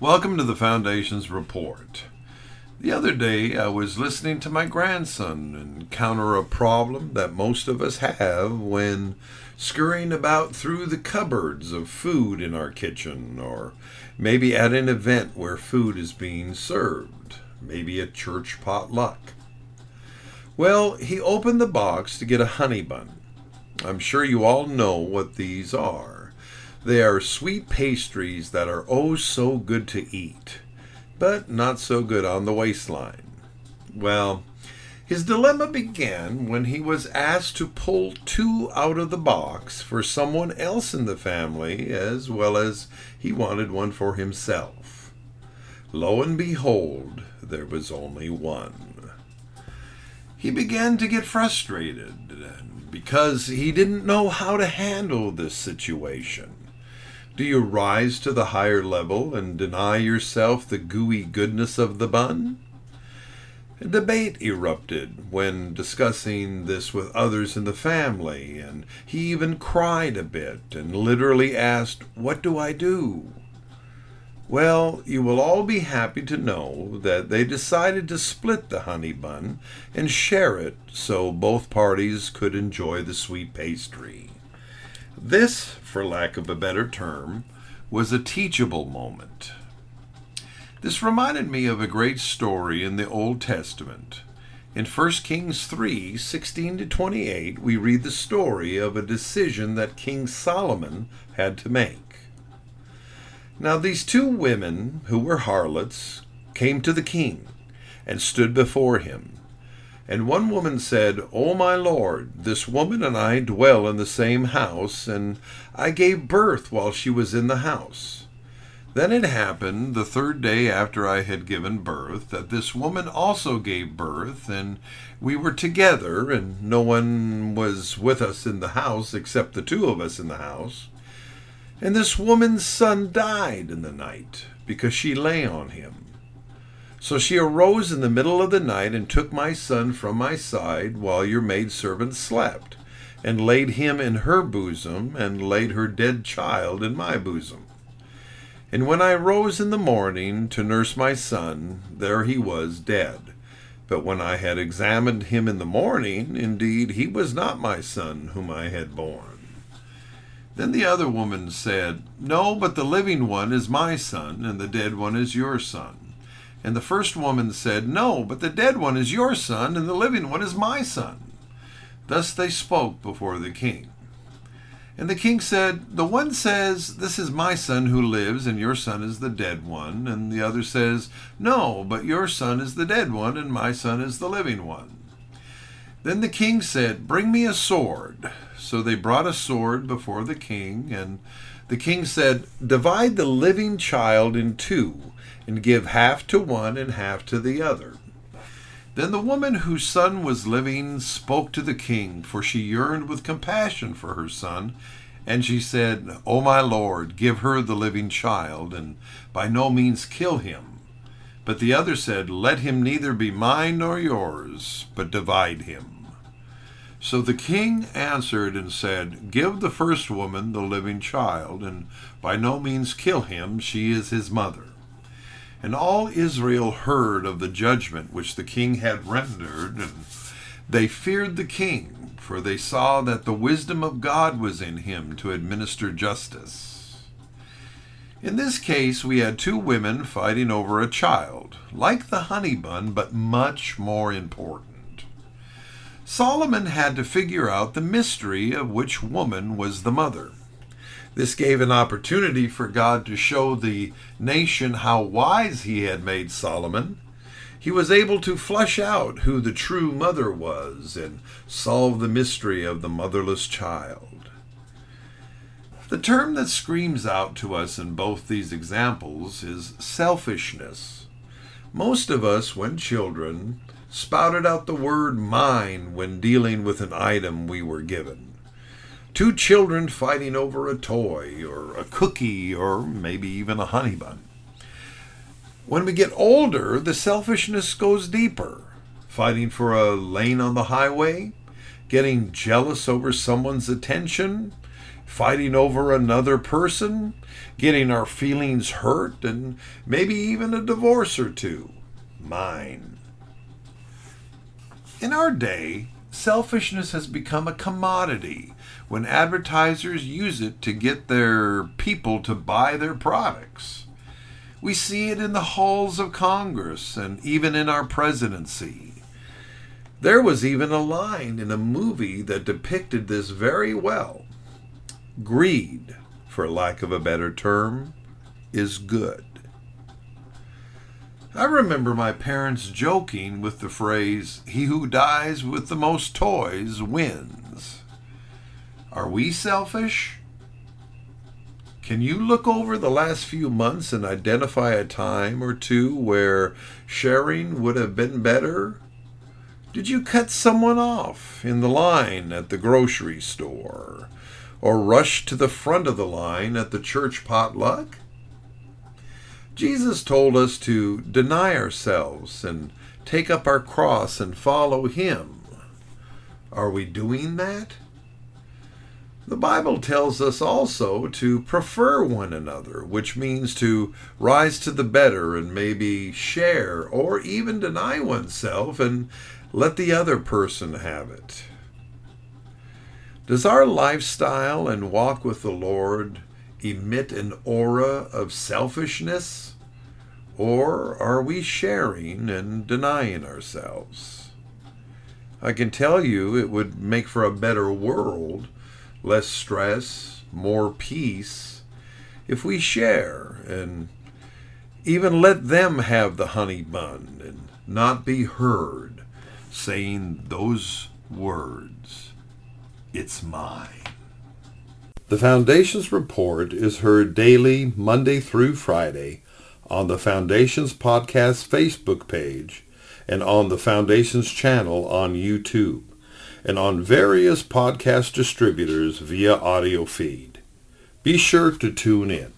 Welcome to the Foundation's report. The other day, I was listening to my grandson encounter a problem that most of us have when scurrying about through the cupboards of food in our kitchen, or maybe at an event where food is being served, maybe a church potluck. Well, he opened the box to get a honey bun. I'm sure you all know what these are. They are sweet pastries that are oh so good to eat, but not so good on the waistline. Well, his dilemma began when he was asked to pull two out of the box for someone else in the family, as well as he wanted one for himself. Lo and behold, there was only one. He began to get frustrated because he didn't know how to handle this situation. Do you rise to the higher level and deny yourself the gooey goodness of the bun? A debate erupted when discussing this with others in the family, and he even cried a bit and literally asked, What do I do? Well, you will all be happy to know that they decided to split the honey bun and share it so both parties could enjoy the sweet pastry. This, for lack of a better term, was a teachable moment. This reminded me of a great story in the Old Testament. In 1 Kings 3 16 to 28, we read the story of a decision that King Solomon had to make. Now, these two women, who were harlots, came to the king and stood before him. And one woman said, O my lord, this woman and I dwell in the same house, and I gave birth while she was in the house. Then it happened the third day after I had given birth that this woman also gave birth, and we were together, and no one was with us in the house except the two of us in the house. And this woman's son died in the night because she lay on him. So she arose in the middle of the night and took my son from my side while your maidservant slept, and laid him in her bosom, and laid her dead child in my bosom. And when I rose in the morning to nurse my son, there he was dead. But when I had examined him in the morning, indeed he was not my son whom I had borne. Then the other woman said, No, but the living one is my son, and the dead one is your son. And the first woman said, No, but the dead one is your son, and the living one is my son. Thus they spoke before the king. And the king said, The one says, This is my son who lives, and your son is the dead one. And the other says, No, but your son is the dead one, and my son is the living one. Then the king said, Bring me a sword. So they brought a sword before the king, and the king said, Divide the living child in two and give half to one and half to the other. Then the woman whose son was living spoke to the king, for she yearned with compassion for her son. And she said, O my lord, give her the living child, and by no means kill him. But the other said, Let him neither be mine nor yours, but divide him. So the king answered and said, Give the first woman the living child, and by no means kill him, she is his mother. And all Israel heard of the judgment which the king had rendered, and they feared the king, for they saw that the wisdom of God was in him to administer justice. In this case, we had two women fighting over a child, like the honey bun, but much more important. Solomon had to figure out the mystery of which woman was the mother. This gave an opportunity for God to show the nation how wise he had made Solomon. He was able to flesh out who the true mother was and solve the mystery of the motherless child. The term that screams out to us in both these examples is selfishness. Most of us, when children, spouted out the word mine when dealing with an item we were given. Two children fighting over a toy or a cookie or maybe even a honey bun. When we get older, the selfishness goes deeper. Fighting for a lane on the highway, getting jealous over someone's attention, fighting over another person, getting our feelings hurt, and maybe even a divorce or two. Mine. In our day, selfishness has become a commodity when advertisers use it to get their people to buy their products. We see it in the halls of Congress and even in our presidency. There was even a line in a movie that depicted this very well. Greed, for lack of a better term, is good. I remember my parents joking with the phrase, He who dies with the most toys wins. Are we selfish? Can you look over the last few months and identify a time or two where sharing would have been better? Did you cut someone off in the line at the grocery store? Or rush to the front of the line at the church potluck? Jesus told us to deny ourselves and take up our cross and follow Him. Are we doing that? The Bible tells us also to prefer one another, which means to rise to the better and maybe share or even deny oneself and let the other person have it. Does our lifestyle and walk with the Lord emit an aura of selfishness? Or are we sharing and denying ourselves? I can tell you it would make for a better world, less stress, more peace, if we share and even let them have the honey bun and not be heard saying those words. It's mine. The Foundation's report is heard daily, Monday through Friday, on the Foundation's podcast Facebook page and on the Foundation's channel on YouTube and on various podcast distributors via audio feed. Be sure to tune in.